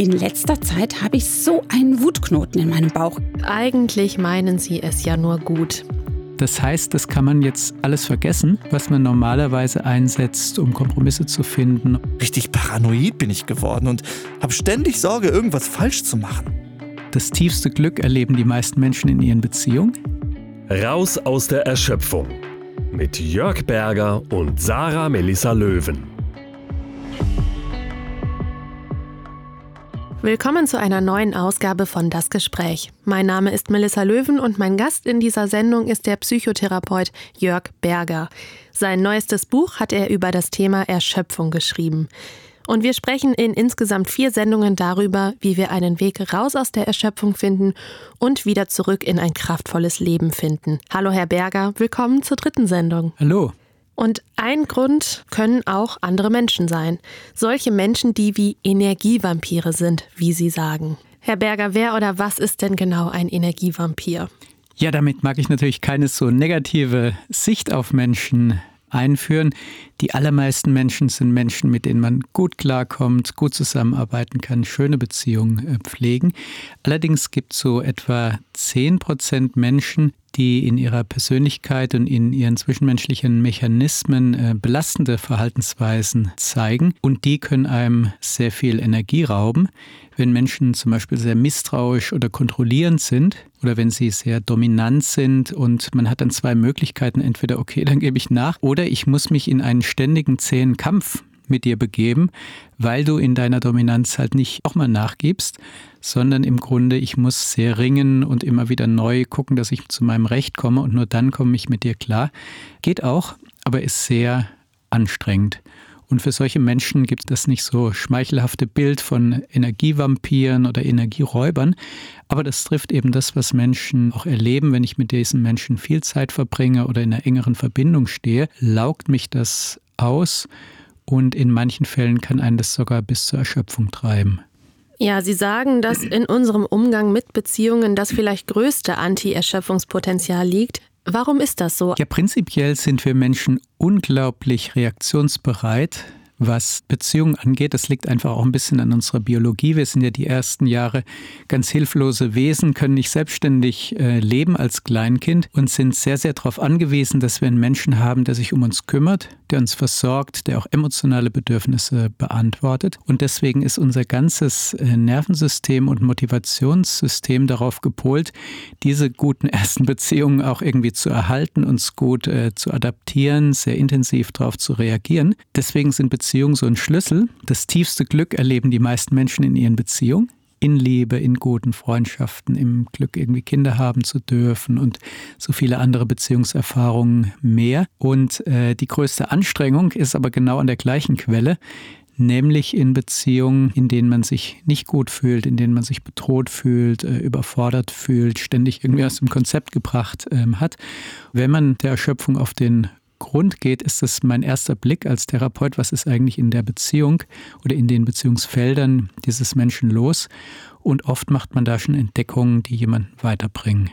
In letzter Zeit habe ich so einen Wutknoten in meinem Bauch. Eigentlich meinen Sie es ja nur gut. Das heißt, das kann man jetzt alles vergessen, was man normalerweise einsetzt, um Kompromisse zu finden. Richtig paranoid bin ich geworden und habe ständig Sorge, irgendwas falsch zu machen. Das tiefste Glück erleben die meisten Menschen in ihren Beziehungen. Raus aus der Erschöpfung mit Jörg Berger und Sarah Melissa Löwen. Willkommen zu einer neuen Ausgabe von Das Gespräch. Mein Name ist Melissa Löwen und mein Gast in dieser Sendung ist der Psychotherapeut Jörg Berger. Sein neuestes Buch hat er über das Thema Erschöpfung geschrieben. Und wir sprechen in insgesamt vier Sendungen darüber, wie wir einen Weg raus aus der Erschöpfung finden und wieder zurück in ein kraftvolles Leben finden. Hallo Herr Berger, willkommen zur dritten Sendung. Hallo. Und ein Grund können auch andere Menschen sein. Solche Menschen, die wie Energievampire sind, wie Sie sagen. Herr Berger, wer oder was ist denn genau ein Energievampir? Ja, damit mag ich natürlich keine so negative Sicht auf Menschen einführen. Die allermeisten Menschen sind Menschen, mit denen man gut klarkommt, gut zusammenarbeiten kann, schöne Beziehungen äh, pflegen. Allerdings gibt es so etwa 10 Prozent Menschen, die in ihrer Persönlichkeit und in ihren zwischenmenschlichen Mechanismen äh, belastende Verhaltensweisen zeigen. Und die können einem sehr viel Energie rauben. Wenn Menschen zum Beispiel sehr misstrauisch oder kontrollierend sind oder wenn sie sehr dominant sind und man hat dann zwei Möglichkeiten, entweder okay, dann gebe ich nach oder ich muss mich in einen ständigen zähen Kampf mit dir begeben, weil du in deiner Dominanz halt nicht auch mal nachgibst, sondern im Grunde, ich muss sehr ringen und immer wieder neu gucken, dass ich zu meinem Recht komme und nur dann komme ich mit dir klar. Geht auch, aber ist sehr anstrengend. Und für solche Menschen gibt es das nicht so schmeichelhafte Bild von Energievampiren oder Energieräubern. Aber das trifft eben das, was Menschen auch erleben, wenn ich mit diesen Menschen viel Zeit verbringe oder in einer engeren Verbindung stehe, laugt mich das aus und in manchen Fällen kann einen das sogar bis zur Erschöpfung treiben. Ja, Sie sagen, dass in unserem Umgang mit Beziehungen das vielleicht größte Anti-Erschöpfungspotenzial liegt. Warum ist das so? Ja, prinzipiell sind wir Menschen unglaublich reaktionsbereit was Beziehungen angeht. Das liegt einfach auch ein bisschen an unserer Biologie. Wir sind ja die ersten Jahre ganz hilflose Wesen, können nicht selbstständig äh, leben als Kleinkind und sind sehr, sehr darauf angewiesen, dass wir einen Menschen haben, der sich um uns kümmert, der uns versorgt, der auch emotionale Bedürfnisse beantwortet. Und deswegen ist unser ganzes äh, Nervensystem und Motivationssystem darauf gepolt, diese guten ersten Beziehungen auch irgendwie zu erhalten, uns gut äh, zu adaptieren, sehr intensiv darauf zu reagieren. Deswegen sind Beziehungen Beziehung so ein Schlüssel. Das tiefste Glück erleben die meisten Menschen in ihren Beziehungen. In Liebe, in guten Freundschaften, im Glück, irgendwie Kinder haben zu dürfen und so viele andere Beziehungserfahrungen mehr. Und äh, die größte Anstrengung ist aber genau an der gleichen Quelle, nämlich in Beziehungen, in denen man sich nicht gut fühlt, in denen man sich bedroht fühlt, äh, überfordert fühlt, ständig irgendwie aus dem Konzept gebracht ähm, hat. Wenn man der Erschöpfung auf den Grund geht, ist das mein erster Blick als Therapeut, was ist eigentlich in der Beziehung oder in den Beziehungsfeldern dieses Menschen los. Und oft macht man da schon Entdeckungen, die jemanden weiterbringen.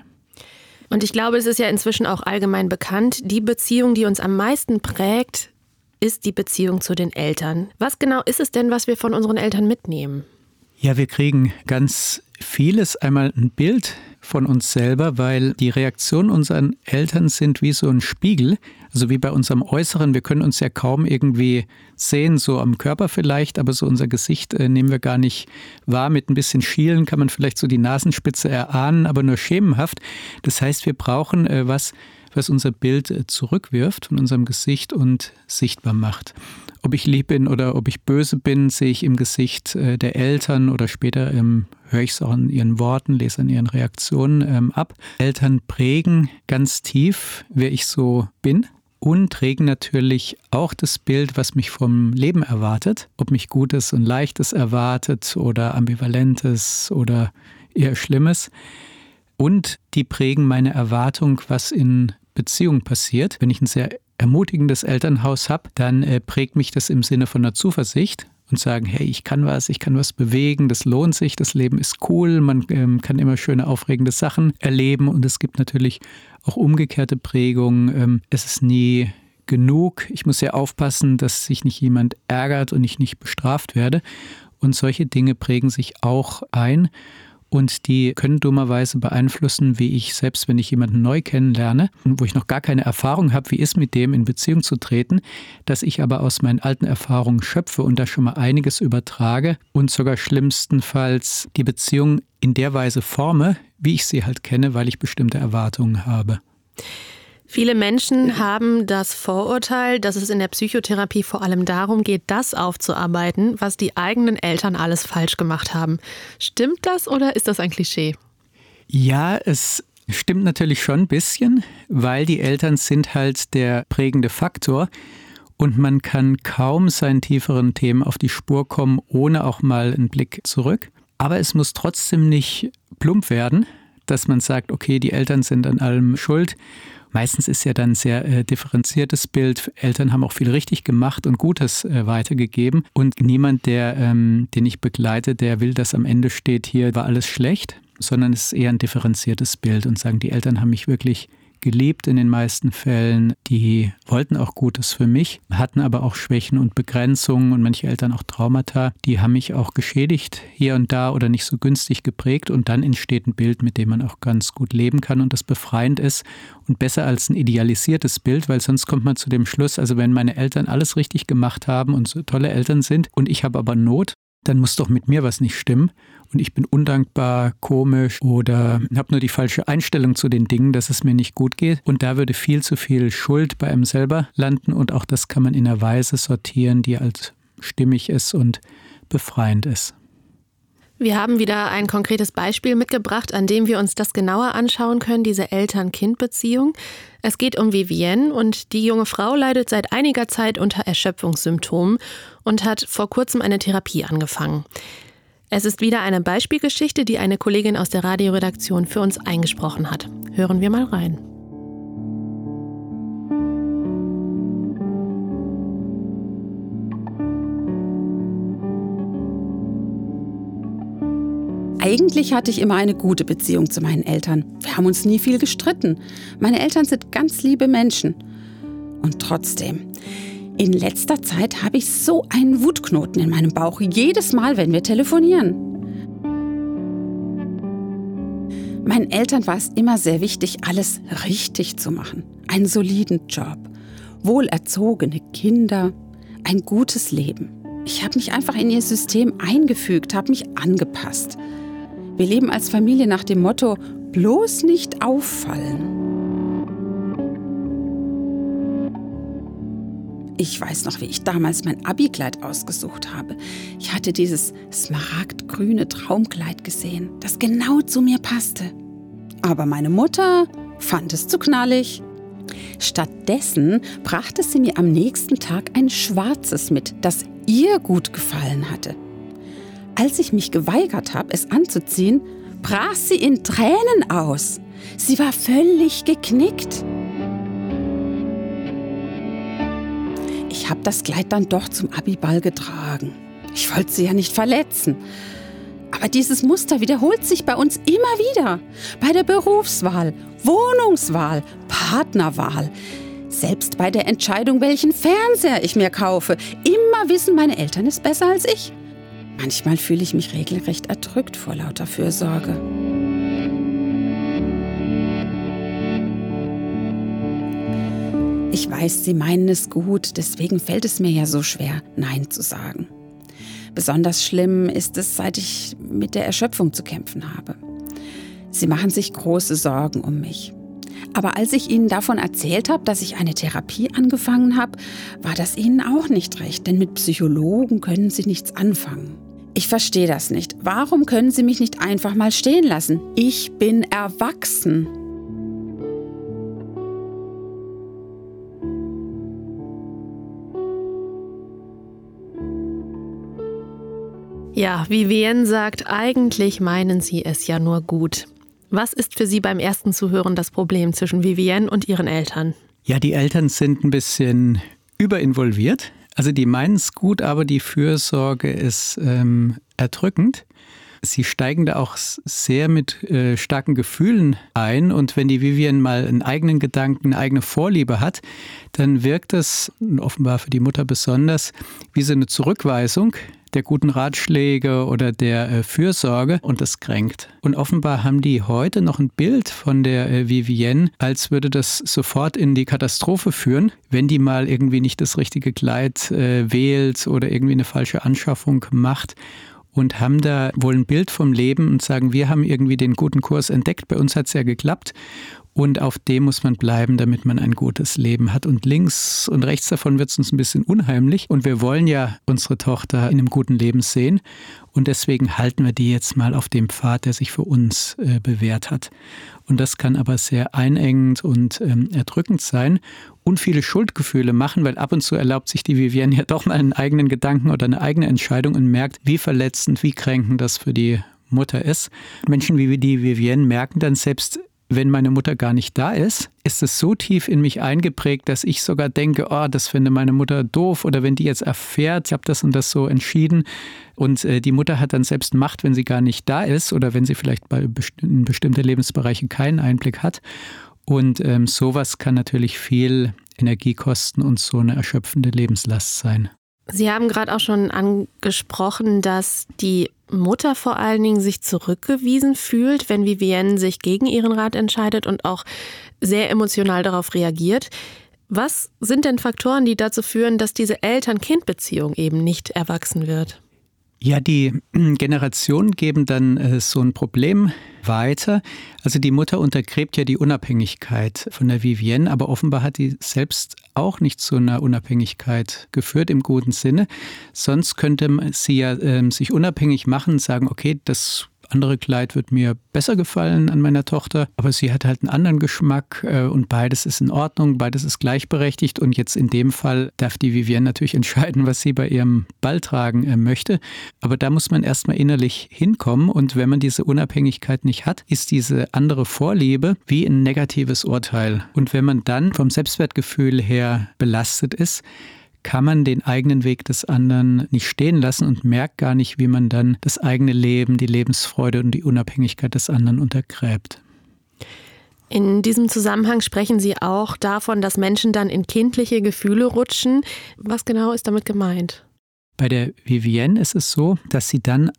Und ich glaube, es ist ja inzwischen auch allgemein bekannt, die Beziehung, die uns am meisten prägt, ist die Beziehung zu den Eltern. Was genau ist es denn, was wir von unseren Eltern mitnehmen? Ja, wir kriegen ganz vieles. Einmal ein Bild von uns selber, weil die Reaktionen unserer Eltern sind wie so ein Spiegel, also wie bei unserem Äußeren. Wir können uns ja kaum irgendwie sehen, so am Körper vielleicht, aber so unser Gesicht äh, nehmen wir gar nicht wahr. Mit ein bisschen Schielen kann man vielleicht so die Nasenspitze erahnen, aber nur schemenhaft. Das heißt, wir brauchen äh, was, was unser Bild äh, zurückwirft von unserem Gesicht und sichtbar macht. Ob ich lieb bin oder ob ich böse bin, sehe ich im Gesicht äh, der Eltern oder später ähm, höre ich es auch in ihren Worten, lese an ihren Reaktionen ähm, ab. Eltern prägen ganz tief, wer ich so bin und prägen natürlich auch das Bild, was mich vom Leben erwartet. Ob mich Gutes und Leichtes erwartet oder Ambivalentes oder eher Schlimmes. Und die prägen meine Erwartung, was in Beziehung passiert. Wenn ich ein sehr ermutigendes Elternhaus habe, dann äh, prägt mich das im Sinne von einer Zuversicht und sagen, hey, ich kann was, ich kann was bewegen, das lohnt sich, das Leben ist cool, man ähm, kann immer schöne, aufregende Sachen erleben und es gibt natürlich auch umgekehrte Prägungen. Ähm, es ist nie genug. Ich muss sehr aufpassen, dass sich nicht jemand ärgert und ich nicht bestraft werde. Und solche Dinge prägen sich auch ein und die können dummerweise beeinflussen, wie ich selbst, wenn ich jemanden neu kennenlerne wo ich noch gar keine Erfahrung habe, wie ist mit dem in Beziehung zu treten, dass ich aber aus meinen alten Erfahrungen schöpfe und da schon mal einiges übertrage und sogar schlimmstenfalls die Beziehung in der Weise forme, wie ich sie halt kenne, weil ich bestimmte Erwartungen habe. Viele Menschen haben das Vorurteil, dass es in der Psychotherapie vor allem darum geht, das aufzuarbeiten, was die eigenen Eltern alles falsch gemacht haben. Stimmt das oder ist das ein Klischee? Ja, es stimmt natürlich schon ein bisschen, weil die Eltern sind halt der prägende Faktor und man kann kaum seinen tieferen Themen auf die Spur kommen, ohne auch mal einen Blick zurück. Aber es muss trotzdem nicht plump werden, dass man sagt, okay, die Eltern sind an allem schuld Meistens ist ja dann ein sehr äh, differenziertes Bild. Eltern haben auch viel richtig gemacht und Gutes äh, weitergegeben. Und niemand, der, ähm, den ich begleite, der will, dass am Ende steht, hier war alles schlecht, sondern es ist eher ein differenziertes Bild und sagen, die Eltern haben mich wirklich geliebt in den meisten Fällen. Die wollten auch Gutes für mich, hatten aber auch Schwächen und Begrenzungen und manche Eltern auch Traumata. Die haben mich auch geschädigt hier und da oder nicht so günstig geprägt und dann entsteht ein Bild, mit dem man auch ganz gut leben kann und das befreiend ist und besser als ein idealisiertes Bild, weil sonst kommt man zu dem Schluss, also wenn meine Eltern alles richtig gemacht haben und so tolle Eltern sind und ich habe aber Not, dann muss doch mit mir was nicht stimmen und ich bin undankbar, komisch oder habe nur die falsche Einstellung zu den Dingen, dass es mir nicht gut geht. Und da würde viel zu viel Schuld bei einem selber landen und auch das kann man in einer Weise sortieren, die als stimmig ist und befreiend ist. Wir haben wieder ein konkretes Beispiel mitgebracht, an dem wir uns das genauer anschauen können, diese Eltern-Kind-Beziehung. Es geht um Vivienne und die junge Frau leidet seit einiger Zeit unter Erschöpfungssymptomen und hat vor kurzem eine Therapie angefangen. Es ist wieder eine Beispielgeschichte, die eine Kollegin aus der Radioredaktion für uns eingesprochen hat. Hören wir mal rein. Eigentlich hatte ich immer eine gute Beziehung zu meinen Eltern. Wir haben uns nie viel gestritten. Meine Eltern sind ganz liebe Menschen. Und trotzdem, in letzter Zeit habe ich so einen Wutknoten in meinem Bauch, jedes Mal, wenn wir telefonieren. Meinen Eltern war es immer sehr wichtig, alles richtig zu machen. Einen soliden Job, wohlerzogene Kinder, ein gutes Leben. Ich habe mich einfach in ihr System eingefügt, habe mich angepasst. Wir leben als Familie nach dem Motto, bloß nicht auffallen. Ich weiß noch, wie ich damals mein Abikleid ausgesucht habe. Ich hatte dieses smaragdgrüne Traumkleid gesehen, das genau zu mir passte. Aber meine Mutter fand es zu knallig. Stattdessen brachte sie mir am nächsten Tag ein schwarzes mit, das ihr gut gefallen hatte. Als ich mich geweigert habe, es anzuziehen, brach sie in Tränen aus. Sie war völlig geknickt. Ich habe das Kleid dann doch zum Abiball getragen. Ich wollte sie ja nicht verletzen. Aber dieses Muster wiederholt sich bei uns immer wieder. Bei der Berufswahl, Wohnungswahl, Partnerwahl. Selbst bei der Entscheidung, welchen Fernseher ich mir kaufe. Immer wissen meine Eltern es besser als ich. Manchmal fühle ich mich regelrecht erdrückt vor lauter Fürsorge. Ich weiß, Sie meinen es gut, deswegen fällt es mir ja so schwer, Nein zu sagen. Besonders schlimm ist es, seit ich mit der Erschöpfung zu kämpfen habe. Sie machen sich große Sorgen um mich. Aber als ich Ihnen davon erzählt habe, dass ich eine Therapie angefangen habe, war das Ihnen auch nicht recht, denn mit Psychologen können Sie nichts anfangen. Ich verstehe das nicht. Warum können Sie mich nicht einfach mal stehen lassen? Ich bin erwachsen. Ja, Vivienne sagt, eigentlich meinen sie es ja nur gut. Was ist für Sie beim ersten Zuhören das Problem zwischen Vivienne und ihren Eltern? Ja, die Eltern sind ein bisschen überinvolviert. Also die meinen es gut, aber die Fürsorge ist ähm, erdrückend. Sie steigen da auch sehr mit äh, starken Gefühlen ein und wenn die Vivian mal einen eigenen Gedanken, eine eigene Vorliebe hat, dann wirkt das offenbar für die Mutter besonders wie so eine Zurückweisung der guten Ratschläge oder der äh, Fürsorge. Und das kränkt. Und offenbar haben die heute noch ein Bild von der äh, Vivienne, als würde das sofort in die Katastrophe führen, wenn die mal irgendwie nicht das richtige Kleid äh, wählt oder irgendwie eine falsche Anschaffung macht und haben da wohl ein Bild vom Leben und sagen, wir haben irgendwie den guten Kurs entdeckt, bei uns hat es ja geklappt und auf dem muss man bleiben, damit man ein gutes Leben hat. Und links und rechts davon wird es uns ein bisschen unheimlich. Und wir wollen ja unsere Tochter in einem guten Leben sehen. Und deswegen halten wir die jetzt mal auf dem Pfad, der sich für uns äh, bewährt hat. Und das kann aber sehr einengend und ähm, erdrückend sein und viele Schuldgefühle machen, weil ab und zu erlaubt sich die Vivienne ja doch mal einen eigenen Gedanken oder eine eigene Entscheidung und merkt, wie verletzend, wie kränkend das für die Mutter ist. Menschen wie die Vivienne merken dann selbst, wenn meine Mutter gar nicht da ist, ist es so tief in mich eingeprägt, dass ich sogar denke, oh, das finde meine Mutter doof oder wenn die jetzt erfährt, ich habe das und das so entschieden und äh, die Mutter hat dann selbst Macht, wenn sie gar nicht da ist oder wenn sie vielleicht bei best in bestimmte Lebensbereiche keinen Einblick hat. Und ähm, sowas kann natürlich viel Energie kosten und so eine erschöpfende Lebenslast sein. Sie haben gerade auch schon angesprochen, dass die Mutter vor allen Dingen sich zurückgewiesen fühlt, wenn Vivienne sich gegen ihren Rat entscheidet und auch sehr emotional darauf reagiert. Was sind denn Faktoren, die dazu führen, dass diese Eltern-Kind-Beziehung eben nicht erwachsen wird? Ja, die Generationen geben dann äh, so ein Problem weiter. Also die Mutter untergräbt ja die Unabhängigkeit von der Vivienne, aber offenbar hat die selbst auch nicht zu einer Unabhängigkeit geführt im guten Sinne. Sonst könnte sie ja äh, sich unabhängig machen sagen, okay, das andere Kleid wird mir besser gefallen an meiner Tochter, aber sie hat halt einen anderen Geschmack äh, und beides ist in Ordnung, beides ist gleichberechtigt und jetzt in dem Fall darf die Vivienne natürlich entscheiden, was sie bei ihrem Ball tragen äh, möchte, aber da muss man erstmal innerlich hinkommen und wenn man diese Unabhängigkeit nicht hat, ist diese andere Vorliebe wie ein negatives Urteil. Und wenn man dann vom Selbstwertgefühl her belastet ist, kann man den eigenen Weg des anderen nicht stehen lassen und merkt gar nicht, wie man dann das eigene Leben, die Lebensfreude und die Unabhängigkeit des anderen untergräbt. In diesem Zusammenhang sprechen Sie auch davon, dass Menschen dann in kindliche Gefühle rutschen. Was genau ist damit gemeint? Bei der Vivienne ist es so, dass sie dann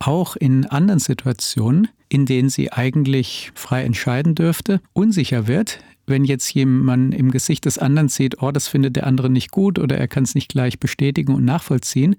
auch in anderen Situationen, in denen sie eigentlich frei entscheiden dürfte, unsicher wird, wenn jetzt jemand im Gesicht des anderen sieht, oh, das findet der andere nicht gut oder er kann es nicht gleich bestätigen und nachvollziehen.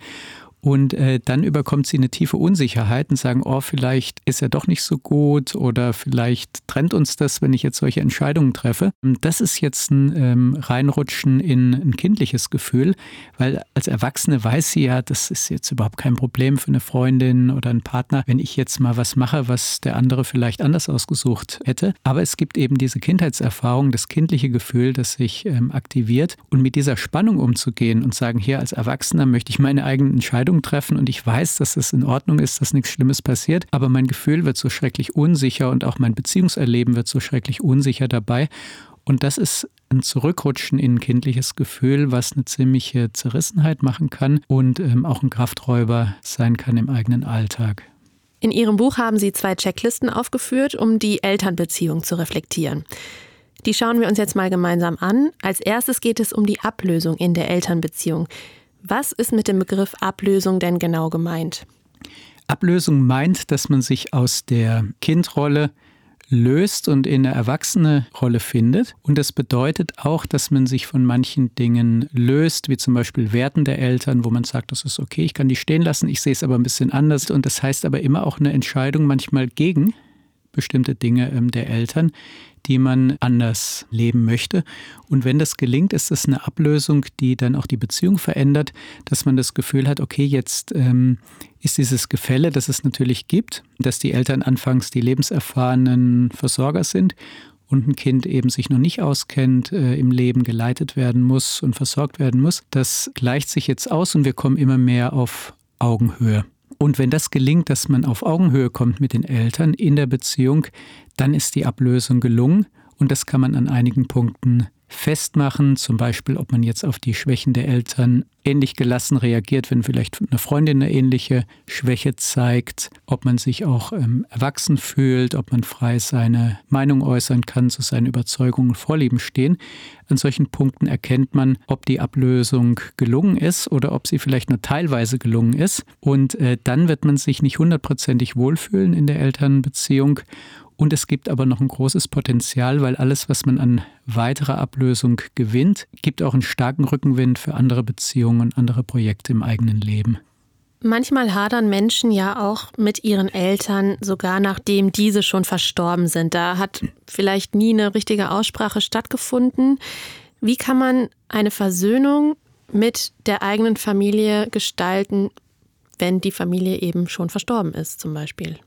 Und äh, dann überkommt sie eine tiefe Unsicherheit und sagen, oh, vielleicht ist er doch nicht so gut oder vielleicht trennt uns das, wenn ich jetzt solche Entscheidungen treffe. Und das ist jetzt ein ähm, Reinrutschen in ein kindliches Gefühl, weil als Erwachsene weiß sie ja, das ist jetzt überhaupt kein Problem für eine Freundin oder einen Partner, wenn ich jetzt mal was mache, was der andere vielleicht anders ausgesucht hätte. Aber es gibt eben diese Kindheitserfahrung, das kindliche Gefühl, das sich ähm, aktiviert und mit dieser Spannung umzugehen und sagen, hier als Erwachsener möchte ich meine eigenen Entscheidungen Entscheidungen treffen und ich weiß, dass es in Ordnung ist, dass nichts Schlimmes passiert, aber mein Gefühl wird so schrecklich unsicher und auch mein Beziehungserleben wird so schrecklich unsicher dabei. Und das ist ein Zurückrutschen in ein kindliches Gefühl, was eine ziemliche Zerrissenheit machen kann und ähm, auch ein Krafträuber sein kann im eigenen Alltag. In Ihrem Buch haben Sie zwei Checklisten aufgeführt, um die Elternbeziehung zu reflektieren. Die schauen wir uns jetzt mal gemeinsam an. Als erstes geht es um die Ablösung in der Elternbeziehung. Was ist mit dem Begriff Ablösung denn genau gemeint? Ablösung meint, dass man sich aus der Kindrolle löst und in eine erwachsene Rolle findet. Und das bedeutet auch, dass man sich von manchen Dingen löst, wie zum Beispiel Werten der Eltern, wo man sagt, das ist okay, ich kann die stehen lassen, ich sehe es aber ein bisschen anders. Und das heißt aber immer auch eine Entscheidung manchmal gegen bestimmte Dinge ähm, der Eltern, die man anders leben möchte. Und wenn das gelingt, ist das eine Ablösung, die dann auch die Beziehung verändert, dass man das Gefühl hat, okay, jetzt ähm, ist dieses Gefälle, das es natürlich gibt, dass die Eltern anfangs die lebenserfahrenen Versorger sind und ein Kind eben sich noch nicht auskennt, äh, im Leben geleitet werden muss und versorgt werden muss. Das gleicht sich jetzt aus und wir kommen immer mehr auf Augenhöhe. Und wenn das gelingt, dass man auf Augenhöhe kommt mit den Eltern in der Beziehung, dann ist die Ablösung gelungen und das kann man an einigen Punkten festmachen, zum Beispiel, ob man jetzt auf die Schwächen der Eltern ähnlich gelassen reagiert, wenn vielleicht eine Freundin eine ähnliche Schwäche zeigt, ob man sich auch ähm, erwachsen fühlt, ob man frei seine Meinung äußern kann, zu seinen Überzeugungen und Vorlieben stehen. An solchen Punkten erkennt man, ob die Ablösung gelungen ist oder ob sie vielleicht nur teilweise gelungen ist. Und äh, dann wird man sich nicht hundertprozentig wohlfühlen in der Elternbeziehung und es gibt aber noch ein großes Potenzial, weil alles, was man an weiterer Ablösung gewinnt, gibt auch einen starken Rückenwind für andere Beziehungen und andere Projekte im eigenen Leben. Manchmal hadern Menschen ja auch mit ihren Eltern, sogar nachdem diese schon verstorben sind. Da hat vielleicht nie eine richtige Aussprache stattgefunden. Wie kann man eine Versöhnung mit der eigenen Familie gestalten, wenn die Familie eben schon verstorben ist, zum Beispiel?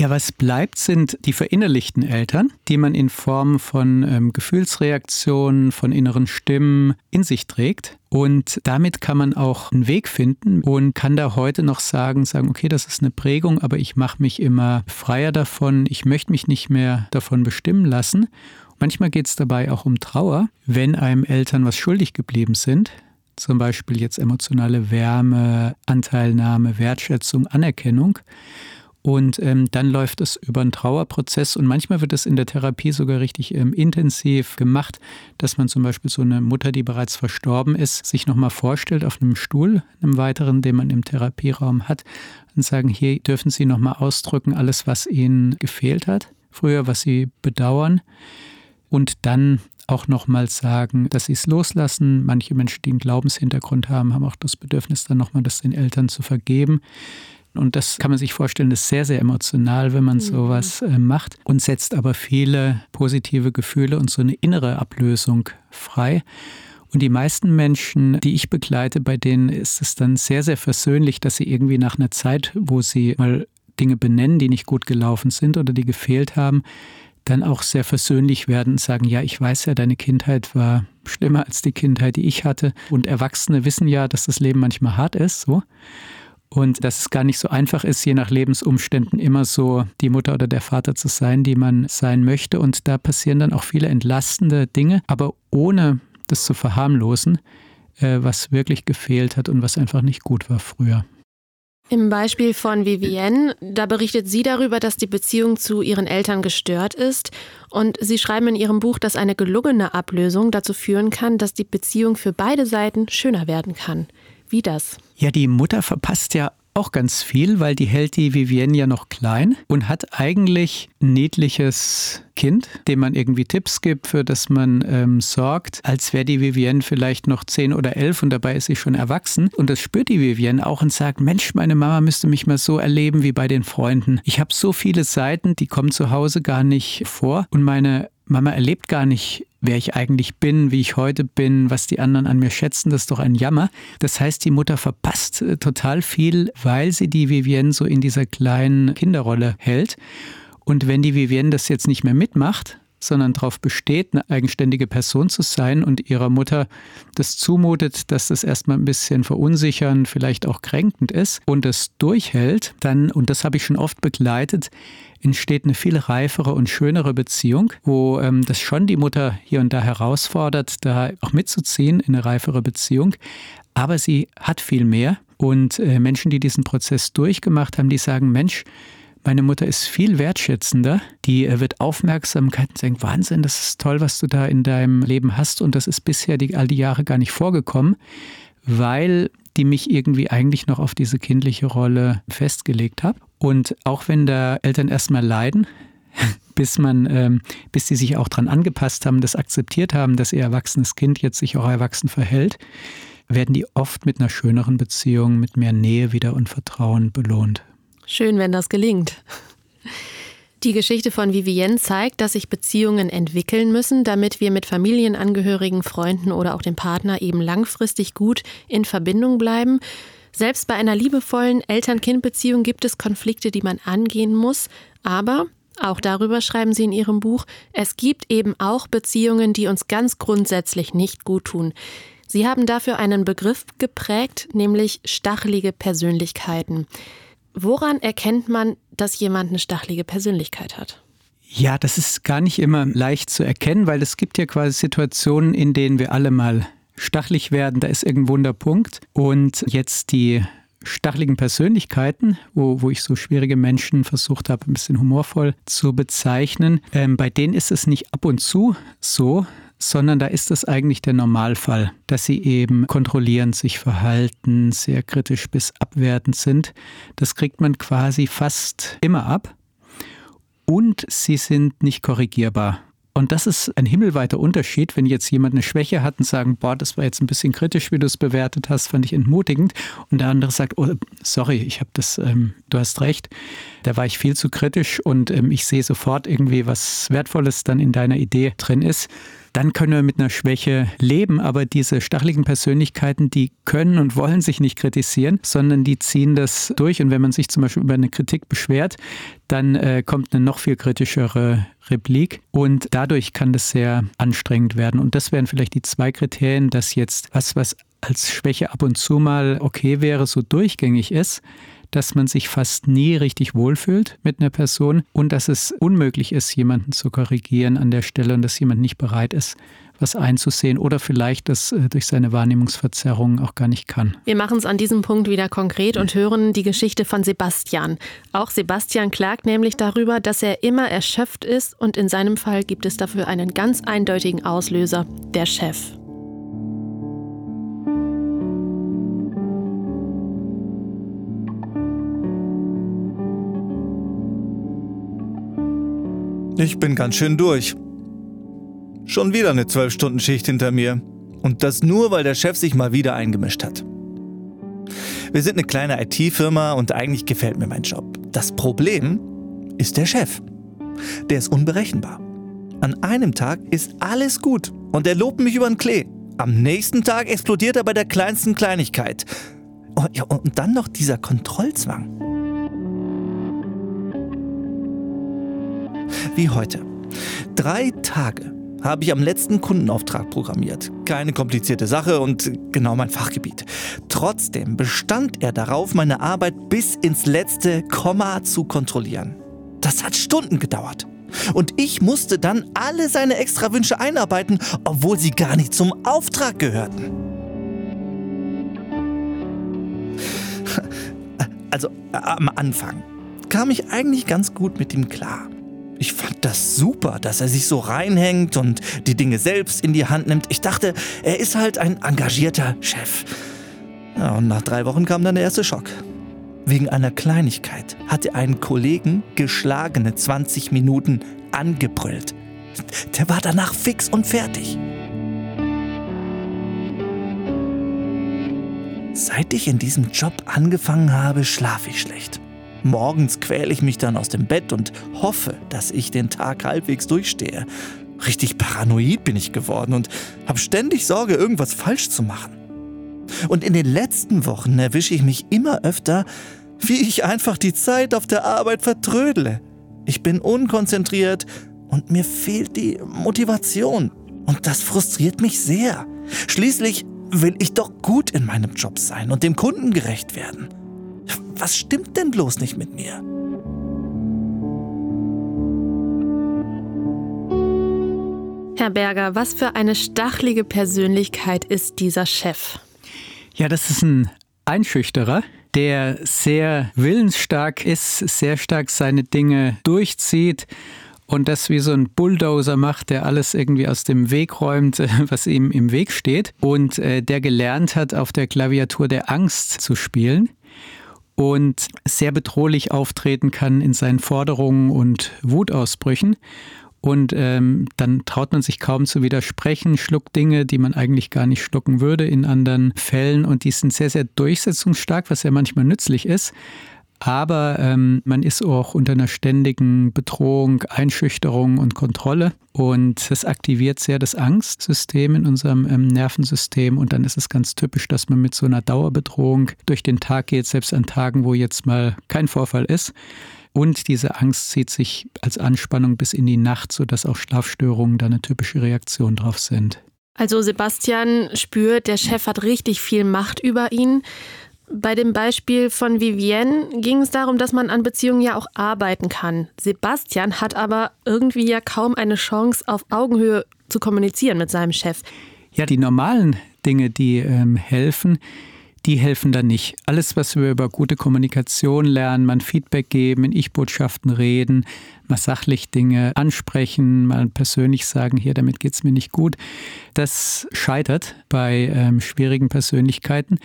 Ja, was bleibt, sind die verinnerlichten Eltern, die man in Form von ähm, Gefühlsreaktionen, von inneren Stimmen in sich trägt. Und damit kann man auch einen Weg finden und kann da heute noch sagen, sagen, okay, das ist eine Prägung, aber ich mache mich immer freier davon, ich möchte mich nicht mehr davon bestimmen lassen. Manchmal geht es dabei auch um Trauer, wenn einem Eltern was schuldig geblieben sind, zum Beispiel jetzt emotionale Wärme, Anteilnahme, Wertschätzung, Anerkennung. Und ähm, dann läuft es über einen Trauerprozess und manchmal wird es in der Therapie sogar richtig ähm, intensiv gemacht, dass man zum Beispiel so eine Mutter, die bereits verstorben ist, sich nochmal vorstellt auf einem Stuhl, einem weiteren, den man im Therapieraum hat, und sagen, hier dürfen Sie nochmal ausdrücken, alles, was Ihnen gefehlt hat, früher, was Sie bedauern. Und dann auch nochmal sagen, dass sie es loslassen. Manche Menschen, die einen Glaubenshintergrund haben, haben auch das Bedürfnis, dann nochmal das den Eltern zu vergeben. Und das kann man sich vorstellen, ist sehr, sehr emotional, wenn man mhm. sowas äh, macht und setzt aber viele positive Gefühle und so eine innere Ablösung frei. Und die meisten Menschen, die ich begleite, bei denen ist es dann sehr, sehr versöhnlich, dass sie irgendwie nach einer Zeit, wo sie mal Dinge benennen, die nicht gut gelaufen sind oder die gefehlt haben, dann auch sehr versöhnlich werden und sagen, ja, ich weiß ja, deine Kindheit war schlimmer als die Kindheit, die ich hatte. Und Erwachsene wissen ja, dass das Leben manchmal hart ist, so und dass es gar nicht so einfach ist, je nach Lebensumständen immer so die Mutter oder der Vater zu sein, die man sein möchte. Und da passieren dann auch viele entlastende Dinge, aber ohne das zu verharmlosen, äh, was wirklich gefehlt hat und was einfach nicht gut war früher. Im Beispiel von Vivienne, da berichtet sie darüber, dass die Beziehung zu ihren Eltern gestört ist. Und sie schreiben in ihrem Buch, dass eine gelungene Ablösung dazu führen kann, dass die Beziehung für beide Seiten schöner werden kann. Wie das? Ja, die Mutter verpasst ja auch ganz viel, weil die hält die Vivienne ja noch klein und hat eigentlich ein niedliches Kind, dem man irgendwie Tipps gibt, für das man ähm, sorgt, als wäre die Vivienne vielleicht noch zehn oder elf und dabei ist sie schon erwachsen. Und das spürt die Vivienne auch und sagt, Mensch, meine Mama müsste mich mal so erleben wie bei den Freunden. Ich habe so viele Seiten, die kommen zu Hause gar nicht vor und meine Mama erlebt gar nicht, wer ich eigentlich bin, wie ich heute bin, was die anderen an mir schätzen, das ist doch ein Jammer. Das heißt, die Mutter verpasst äh, total viel, weil sie die Vivienne so in dieser kleinen Kinderrolle hält. Und wenn die Vivienne das jetzt nicht mehr mitmacht, sondern darauf besteht, eine eigenständige Person zu sein und ihrer Mutter das zumutet, dass das erstmal ein bisschen verunsichernd, vielleicht auch kränkend ist und es durchhält, dann, und das habe ich schon oft begleitet, entsteht eine viel reifere und schönere Beziehung, wo ähm, das schon die Mutter hier und da herausfordert, da auch mitzuziehen in eine reifere Beziehung. Aber sie hat viel mehr. Und äh, Menschen, die diesen Prozess durchgemacht haben, die sagen, Mensch, meine Mutter ist viel wertschätzender. Die äh, wird Aufmerksamkeit und sagen, Wahnsinn, das ist toll, was du da in deinem Leben hast. Und das ist bisher die, all die Jahre gar nicht vorgekommen, weil die mich irgendwie eigentlich noch auf diese kindliche Rolle festgelegt hat. Und auch wenn da Eltern erstmal leiden, bis man, ähm, bis sie sich auch daran angepasst haben, das akzeptiert haben, dass ihr erwachsenes Kind jetzt sich auch erwachsen verhält, werden die oft mit einer schöneren Beziehung, mit mehr Nähe wieder und Vertrauen belohnt. Schön, wenn das gelingt. Die Geschichte von Vivienne zeigt, dass sich Beziehungen entwickeln müssen, damit wir mit Familienangehörigen, Freunden oder auch dem Partner eben langfristig gut in Verbindung bleiben. Selbst bei einer liebevollen Eltern-Kind-Beziehung gibt es Konflikte, die man angehen muss. Aber, auch darüber schreiben Sie in Ihrem Buch, es gibt eben auch Beziehungen, die uns ganz grundsätzlich nicht gut tun. Sie haben dafür einen Begriff geprägt, nämlich stachelige Persönlichkeiten. Woran erkennt man, dass jemand eine stachelige Persönlichkeit hat? Ja, das ist gar nicht immer leicht zu erkennen, weil es gibt ja quasi Situationen, in denen wir alle mal stachelig werden, da ist irgendein Wunderpunkt. Und jetzt die stacheligen Persönlichkeiten, wo, wo ich so schwierige Menschen versucht habe, ein bisschen humorvoll zu bezeichnen, ähm, bei denen ist es nicht ab und zu so, sondern da ist es eigentlich der Normalfall, dass sie eben kontrollierend sich verhalten, sehr kritisch bis abwertend sind. Das kriegt man quasi fast immer ab. Und sie sind nicht korrigierbar. Und das ist ein himmelweiter Unterschied, wenn jetzt jemand eine Schwäche hat und sagen, boah, das war jetzt ein bisschen kritisch, wie du es bewertet hast, fand ich entmutigend. Und der andere sagt, oh, sorry, ich habe das, ähm, du hast recht, da war ich viel zu kritisch und ähm, ich sehe sofort irgendwie, was Wertvolles dann in deiner Idee drin ist dann können wir mit einer Schwäche leben. Aber diese stacheligen Persönlichkeiten, die können und wollen sich nicht kritisieren, sondern die ziehen das durch. Und wenn man sich zum Beispiel über eine Kritik beschwert, dann äh, kommt eine noch viel kritischere Replik. Und dadurch kann das sehr anstrengend werden. Und das wären vielleicht die zwei Kriterien, dass jetzt was, was als Schwäche ab und zu mal okay wäre, so durchgängig ist dass man sich fast nie richtig wohlfühlt mit einer Person und dass es unmöglich ist, jemanden zu korrigieren an der Stelle und dass jemand nicht bereit ist, was einzusehen oder vielleicht das äh, durch seine Wahrnehmungsverzerrung auch gar nicht kann. Wir machen es an diesem Punkt wieder konkret und hören die Geschichte von Sebastian. Auch Sebastian klagt nämlich darüber, dass er immer erschöpft ist und in seinem Fall gibt es dafür einen ganz eindeutigen Auslöser, der Chef. Ich bin ganz schön durch. Schon wieder eine 12-Stunden-Schicht hinter mir. Und das nur, weil der Chef sich mal wieder eingemischt hat. Wir sind eine kleine IT-Firma und eigentlich gefällt mir mein Job. Das Problem ist der Chef. Der ist unberechenbar. An einem Tag ist alles gut und er lobt mich über den Klee. Am nächsten Tag explodiert er bei der kleinsten Kleinigkeit. Oh, ja, und dann noch dieser Kontrollzwang. Wie heute. Drei Tage habe ich am letzten Kundenauftrag programmiert. Keine komplizierte Sache und genau mein Fachgebiet. Trotzdem bestand er darauf, meine Arbeit bis ins letzte Komma zu kontrollieren. Das hat Stunden gedauert. Und ich musste dann alle seine Extrawünsche einarbeiten, obwohl sie gar nicht zum Auftrag gehörten. Also am Anfang kam ich eigentlich ganz gut mit ihm klar. Ich fand das super, dass er sich so reinhängt und die Dinge selbst in die Hand nimmt. Ich dachte, er ist halt ein engagierter Chef. Ja, und nach drei Wochen kam dann der erste Schock. Wegen einer Kleinigkeit hat er einen Kollegen geschlagene 20 Minuten angebrüllt. Der war danach fix und fertig. Seit ich in diesem Job angefangen habe, schlafe ich schlecht. Morgens quäle ich mich dann aus dem Bett und hoffe, dass ich den Tag halbwegs durchstehe. Richtig paranoid bin ich geworden und habe ständig Sorge, irgendwas falsch zu machen. Und in den letzten Wochen erwische ich mich immer öfter, wie ich einfach die Zeit auf der Arbeit vertrödele. Ich bin unkonzentriert und mir fehlt die Motivation. Und das frustriert mich sehr. Schließlich will ich doch gut in meinem Job sein und dem Kunden gerecht werden. Was stimmt denn bloß nicht mit mir? Herr Berger, was für eine stachlige Persönlichkeit ist dieser Chef? Ja, das ist ein Einschüchterer, der sehr willensstark ist, sehr stark seine Dinge durchzieht und das wie so ein Bulldozer macht, der alles irgendwie aus dem Weg räumt, was ihm im Weg steht und äh, der gelernt hat, auf der Klaviatur der Angst zu spielen und sehr bedrohlich auftreten kann in seinen Forderungen und Wutausbrüchen. Und ähm, dann traut man sich kaum zu widersprechen, schluckt Dinge, die man eigentlich gar nicht schlucken würde in anderen Fällen. Und die sind sehr, sehr durchsetzungsstark, was ja manchmal nützlich ist. Aber ähm, man ist auch unter einer ständigen Bedrohung, Einschüchterung und Kontrolle. Und das aktiviert sehr das Angstsystem in unserem ähm, Nervensystem. Und dann ist es ganz typisch, dass man mit so einer Dauerbedrohung durch den Tag geht, selbst an Tagen, wo jetzt mal kein Vorfall ist. Und diese Angst zieht sich als Anspannung bis in die Nacht, sodass auch Schlafstörungen da eine typische Reaktion drauf sind. Also Sebastian spürt, der Chef hat richtig viel Macht über ihn. Bei dem Beispiel von Vivienne ging es darum, dass man an Beziehungen ja auch arbeiten kann. Sebastian hat aber irgendwie ja kaum eine Chance, auf Augenhöhe zu kommunizieren mit seinem Chef. Ja, die normalen Dinge, die ähm, helfen, die helfen dann nicht. Alles, was wir über gute Kommunikation lernen, man Feedback geben, in Ich-Botschaften reden, mal sachlich Dinge ansprechen, mal persönlich sagen, hier, damit geht es mir nicht gut, das scheitert bei ähm, schwierigen Persönlichkeiten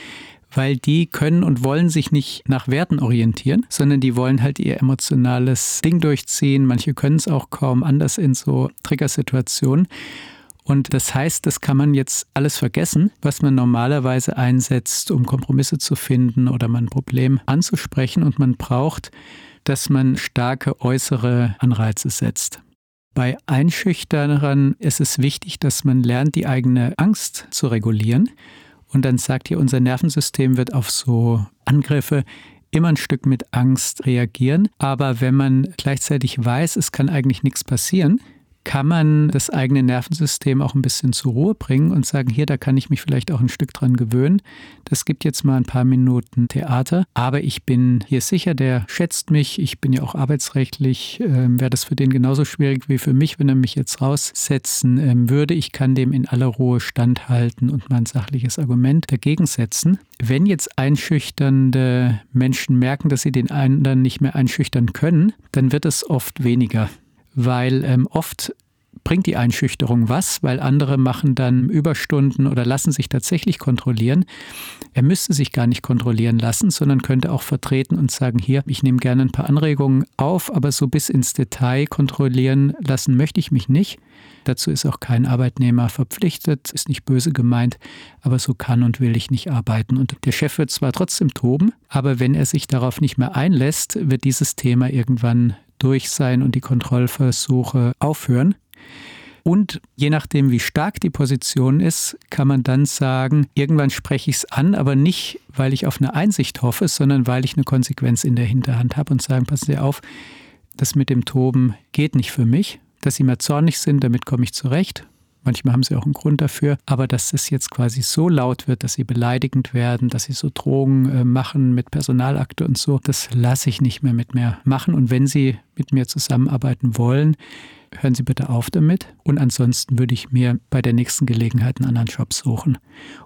weil die können und wollen sich nicht nach Werten orientieren, sondern die wollen halt ihr emotionales Ding durchziehen. Manche können es auch kaum anders in so Triggersituationen. Und das heißt, das kann man jetzt alles vergessen, was man normalerweise einsetzt, um Kompromisse zu finden oder man ein Problem anzusprechen. Und man braucht, dass man starke äußere Anreize setzt. Bei Einschüchterern ist es wichtig, dass man lernt, die eigene Angst zu regulieren. Und dann sagt ihr, unser Nervensystem wird auf so Angriffe immer ein Stück mit Angst reagieren. Aber wenn man gleichzeitig weiß, es kann eigentlich nichts passieren, kann man das eigene Nervensystem auch ein bisschen zur Ruhe bringen und sagen, hier, da kann ich mich vielleicht auch ein Stück dran gewöhnen. Das gibt jetzt mal ein paar Minuten Theater, aber ich bin hier sicher, der schätzt mich. Ich bin ja auch arbeitsrechtlich, äh, wäre das für den genauso schwierig wie für mich, wenn er mich jetzt raussetzen äh, würde. Ich kann dem in aller Ruhe standhalten und mein sachliches Argument dagegen setzen. Wenn jetzt einschüchternde Menschen merken, dass sie den anderen nicht mehr einschüchtern können, dann wird es oft weniger weil ähm, oft bringt die Einschüchterung was, weil andere machen dann Überstunden oder lassen sich tatsächlich kontrollieren. Er müsste sich gar nicht kontrollieren lassen, sondern könnte auch vertreten und sagen, hier, ich nehme gerne ein paar Anregungen auf, aber so bis ins Detail kontrollieren lassen möchte ich mich nicht. Dazu ist auch kein Arbeitnehmer verpflichtet, ist nicht böse gemeint, aber so kann und will ich nicht arbeiten. Und der Chef wird zwar trotzdem toben, aber wenn er sich darauf nicht mehr einlässt, wird dieses Thema irgendwann durch sein und die Kontrollversuche aufhören. Und je nachdem, wie stark die Position ist, kann man dann sagen, irgendwann spreche ich es an, aber nicht, weil ich auf eine Einsicht hoffe, sondern weil ich eine Konsequenz in der Hinterhand habe und sagen, passen Sie auf, das mit dem Toben geht nicht für mich. Dass Sie mal zornig sind, damit komme ich zurecht. Manchmal haben sie auch einen Grund dafür. Aber dass es jetzt quasi so laut wird, dass sie beleidigend werden, dass sie so Drogen äh, machen mit Personalakte und so, das lasse ich nicht mehr mit mir machen. Und wenn sie mit mir zusammenarbeiten wollen, hören Sie bitte auf damit. Und ansonsten würde ich mir bei der nächsten Gelegenheit einen anderen Job suchen.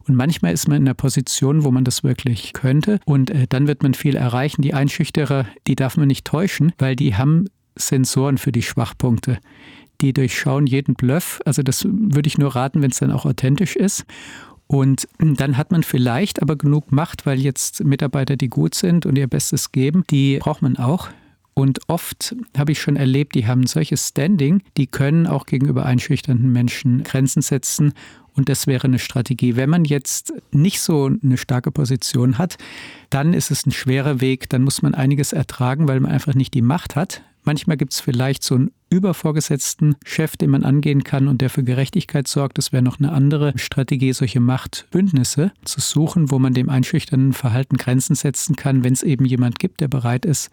Und manchmal ist man in einer Position, wo man das wirklich könnte. Und äh, dann wird man viel erreichen. Die Einschüchterer, die darf man nicht täuschen, weil die haben Sensoren für die Schwachpunkte die durchschauen jeden Bluff. Also das würde ich nur raten, wenn es dann auch authentisch ist. Und dann hat man vielleicht aber genug Macht, weil jetzt Mitarbeiter, die gut sind und ihr Bestes geben, die braucht man auch. Und oft habe ich schon erlebt, die haben solches Standing, die können auch gegenüber einschüchternden Menschen Grenzen setzen. Und das wäre eine Strategie. Wenn man jetzt nicht so eine starke Position hat, dann ist es ein schwerer Weg. Dann muss man einiges ertragen, weil man einfach nicht die Macht hat. Manchmal gibt es vielleicht so einen übervorgesetzten Chef, den man angehen kann und der für Gerechtigkeit sorgt. Das wäre noch eine andere Strategie, solche Machtbündnisse zu suchen, wo man dem einschüchternden Verhalten Grenzen setzen kann, wenn es eben jemand gibt, der bereit ist,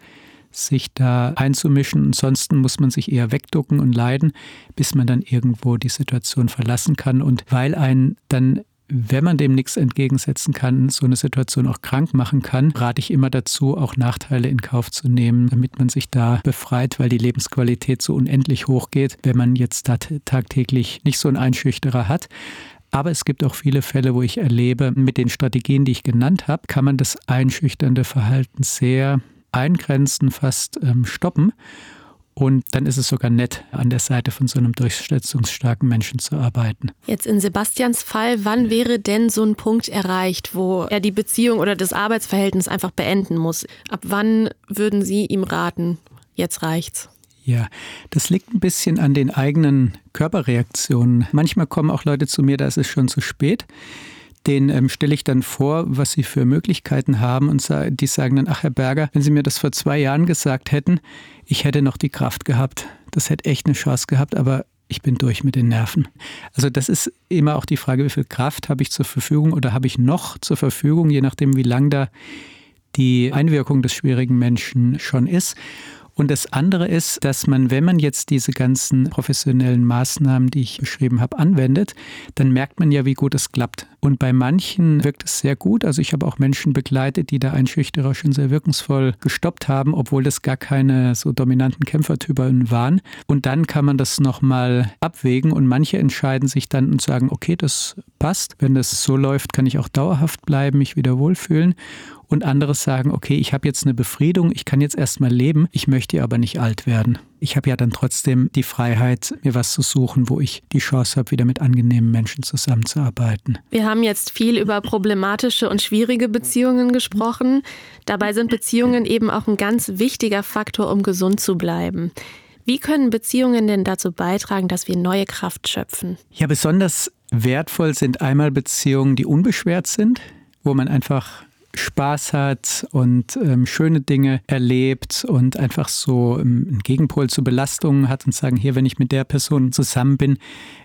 sich da einzumischen. Ansonsten muss man sich eher wegducken und leiden, bis man dann irgendwo die Situation verlassen kann. Und weil ein dann wenn man dem nichts entgegensetzen kann, so eine Situation auch krank machen kann, rate ich immer dazu, auch Nachteile in Kauf zu nehmen, damit man sich da befreit, weil die Lebensqualität so unendlich hoch geht, wenn man jetzt tagtäglich nicht so einen Einschüchterer hat. Aber es gibt auch viele Fälle, wo ich erlebe, mit den Strategien, die ich genannt habe, kann man das einschüchternde Verhalten sehr eingrenzen, fast ähm, stoppen. Und dann ist es sogar nett, an der Seite von so einem durchsetzungsstarken Menschen zu arbeiten. Jetzt in Sebastians Fall, wann wäre denn so ein Punkt erreicht, wo er die Beziehung oder das Arbeitsverhältnis einfach beenden muss? Ab wann würden Sie ihm raten, jetzt reicht's? Ja, das liegt ein bisschen an den eigenen Körperreaktionen. Manchmal kommen auch Leute zu mir, da ist es schon zu spät den ähm, stelle ich dann vor, was sie für Möglichkeiten haben und die sagen dann, ach Herr Berger, wenn Sie mir das vor zwei Jahren gesagt hätten, ich hätte noch die Kraft gehabt. Das hätte echt eine Chance gehabt, aber ich bin durch mit den Nerven. Also das ist immer auch die Frage, wie viel Kraft habe ich zur Verfügung oder habe ich noch zur Verfügung, je nachdem, wie lang da die Einwirkung des schwierigen Menschen schon ist. Und das andere ist, dass man, wenn man jetzt diese ganzen professionellen Maßnahmen, die ich beschrieben habe, anwendet, dann merkt man ja, wie gut es klappt. Und bei manchen wirkt es sehr gut. Also ich habe auch Menschen begleitet, die da Einschüchterer schon sehr wirkungsvoll gestoppt haben, obwohl das gar keine so dominanten Kämpfertypen waren. Und dann kann man das nochmal abwägen und manche entscheiden sich dann und sagen, okay, das passt. Wenn das so läuft, kann ich auch dauerhaft bleiben, mich wieder wohlfühlen und andere sagen, okay, ich habe jetzt eine Befriedung, ich kann jetzt erstmal leben, ich möchte aber nicht alt werden. Ich habe ja dann trotzdem die Freiheit, mir was zu suchen, wo ich die Chance habe, wieder mit angenehmen Menschen zusammenzuarbeiten. Wir haben jetzt viel über problematische und schwierige Beziehungen gesprochen. Dabei sind Beziehungen eben auch ein ganz wichtiger Faktor, um gesund zu bleiben. Wie können Beziehungen denn dazu beitragen, dass wir neue Kraft schöpfen? Ja, besonders wertvoll sind einmal Beziehungen, die unbeschwert sind, wo man einfach Spaß hat und ähm, schöne Dinge erlebt und einfach so ähm, einen Gegenpol zu Belastungen hat und sagen, hier, wenn ich mit der Person zusammen bin,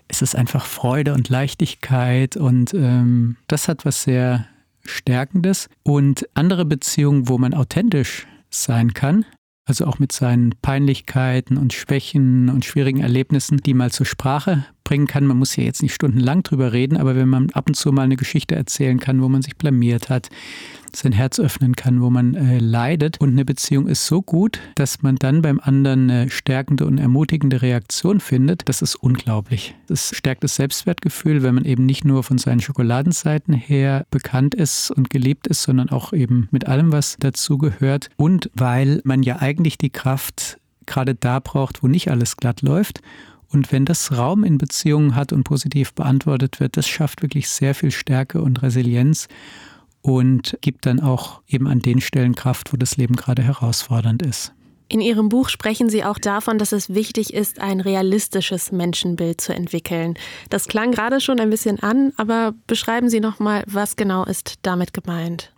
ist es einfach Freude und Leichtigkeit und ähm, das hat was sehr Stärkendes. Und andere Beziehungen, wo man authentisch sein kann, also auch mit seinen Peinlichkeiten und Schwächen und schwierigen Erlebnissen, die mal zur Sprache bringen kann. Man muss ja jetzt nicht stundenlang drüber reden, aber wenn man ab und zu mal eine Geschichte erzählen kann, wo man sich blamiert hat, sein Herz öffnen kann, wo man äh, leidet. Und eine Beziehung ist so gut, dass man dann beim anderen eine stärkende und ermutigende Reaktion findet. Das ist unglaublich. Das stärkt das Selbstwertgefühl, wenn man eben nicht nur von seinen Schokoladenseiten her bekannt ist und geliebt ist, sondern auch eben mit allem, was dazu gehört. Und weil man ja eigentlich die Kraft gerade da braucht, wo nicht alles glatt läuft. Und wenn das Raum in Beziehungen hat und positiv beantwortet wird, das schafft wirklich sehr viel Stärke und Resilienz und gibt dann auch eben an den Stellen Kraft, wo das Leben gerade herausfordernd ist. In Ihrem Buch sprechen Sie auch davon, dass es wichtig ist, ein realistisches Menschenbild zu entwickeln. Das klang gerade schon ein bisschen an, aber beschreiben Sie noch mal, was genau ist damit gemeint?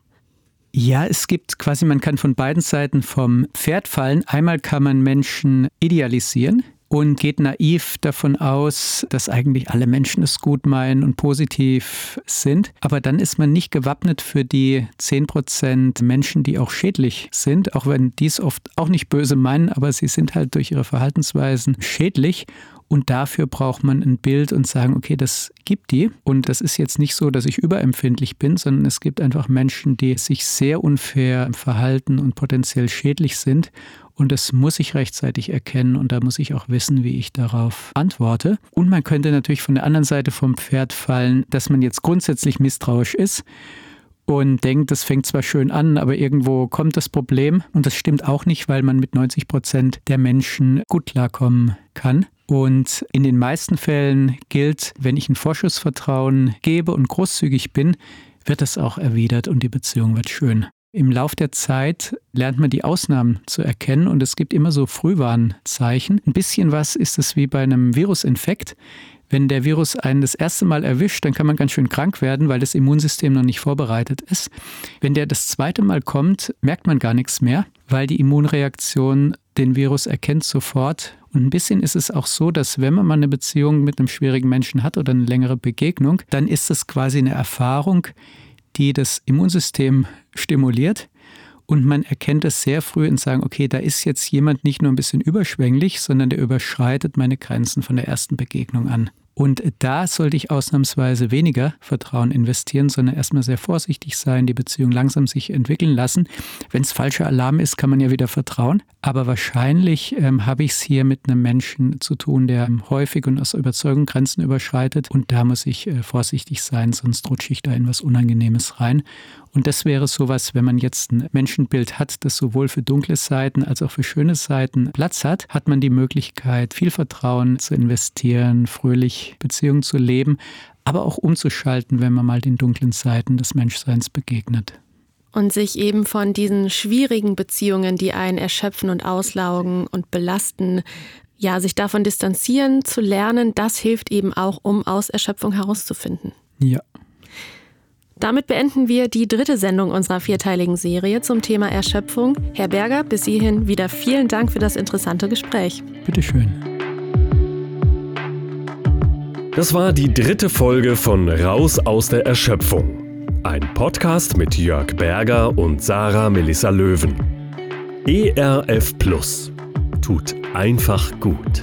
Ja, es gibt quasi, man kann von beiden Seiten vom Pferd fallen. Einmal kann man Menschen idealisieren, und geht naiv davon aus, dass eigentlich alle Menschen es gut meinen und positiv sind. Aber dann ist man nicht gewappnet für die 10% Menschen, die auch schädlich sind, auch wenn dies oft auch nicht böse meinen, aber sie sind halt durch ihre Verhaltensweisen schädlich. Und dafür braucht man ein Bild und sagen, okay, das gibt die. Und das ist jetzt nicht so, dass ich überempfindlich bin, sondern es gibt einfach Menschen, die sich sehr unfair verhalten und potenziell schädlich sind. Und das muss ich rechtzeitig erkennen und da muss ich auch wissen, wie ich darauf antworte. Und man könnte natürlich von der anderen Seite vom Pferd fallen, dass man jetzt grundsätzlich misstrauisch ist und denkt, das fängt zwar schön an, aber irgendwo kommt das Problem. Und das stimmt auch nicht, weil man mit 90 Prozent der Menschen gut klarkommen kann. Und in den meisten Fällen gilt, wenn ich ein Vorschussvertrauen gebe und großzügig bin, wird das auch erwidert und die Beziehung wird schön. Im Lauf der Zeit lernt man die Ausnahmen zu erkennen und es gibt immer so Frühwarnzeichen. Ein bisschen was ist es wie bei einem Virusinfekt. Wenn der Virus einen das erste Mal erwischt, dann kann man ganz schön krank werden, weil das Immunsystem noch nicht vorbereitet ist. Wenn der das zweite Mal kommt, merkt man gar nichts mehr, weil die Immunreaktion den Virus erkennt sofort. Und ein bisschen ist es auch so, dass wenn man mal eine Beziehung mit einem schwierigen Menschen hat oder eine längere Begegnung, dann ist es quasi eine Erfahrung, die das Immunsystem stimuliert. Und man erkennt es sehr früh und sagen, okay, da ist jetzt jemand nicht nur ein bisschen überschwänglich, sondern der überschreitet meine Grenzen von der ersten Begegnung an. Und da sollte ich ausnahmsweise weniger Vertrauen investieren, sondern erstmal sehr vorsichtig sein, die Beziehung langsam sich entwickeln lassen. Wenn es falscher Alarm ist, kann man ja wieder vertrauen. Aber wahrscheinlich ähm, habe ich es hier mit einem Menschen zu tun, der häufig und aus Überzeugung Grenzen überschreitet. Und da muss ich äh, vorsichtig sein, sonst rutsche ich da in was Unangenehmes rein. Und das wäre sowas, wenn man jetzt ein Menschenbild hat, das sowohl für dunkle Seiten als auch für schöne Seiten Platz hat, hat man die Möglichkeit, viel Vertrauen zu investieren, fröhlich Beziehungen zu leben, aber auch umzuschalten, wenn man mal den dunklen Seiten des Menschseins begegnet. Und sich eben von diesen schwierigen Beziehungen, die einen erschöpfen und auslaugen und belasten, ja, sich davon distanzieren zu lernen, das hilft eben auch, um aus Erschöpfung herauszufinden. Ja. Damit beenden wir die dritte Sendung unserer vierteiligen Serie zum Thema Erschöpfung. Herr Berger, bis hierhin wieder vielen Dank für das interessante Gespräch. Bitteschön. Das war die dritte Folge von Raus aus der Erschöpfung. Ein Podcast mit Jörg Berger und Sarah Melissa Löwen. ERF Plus. Tut einfach gut.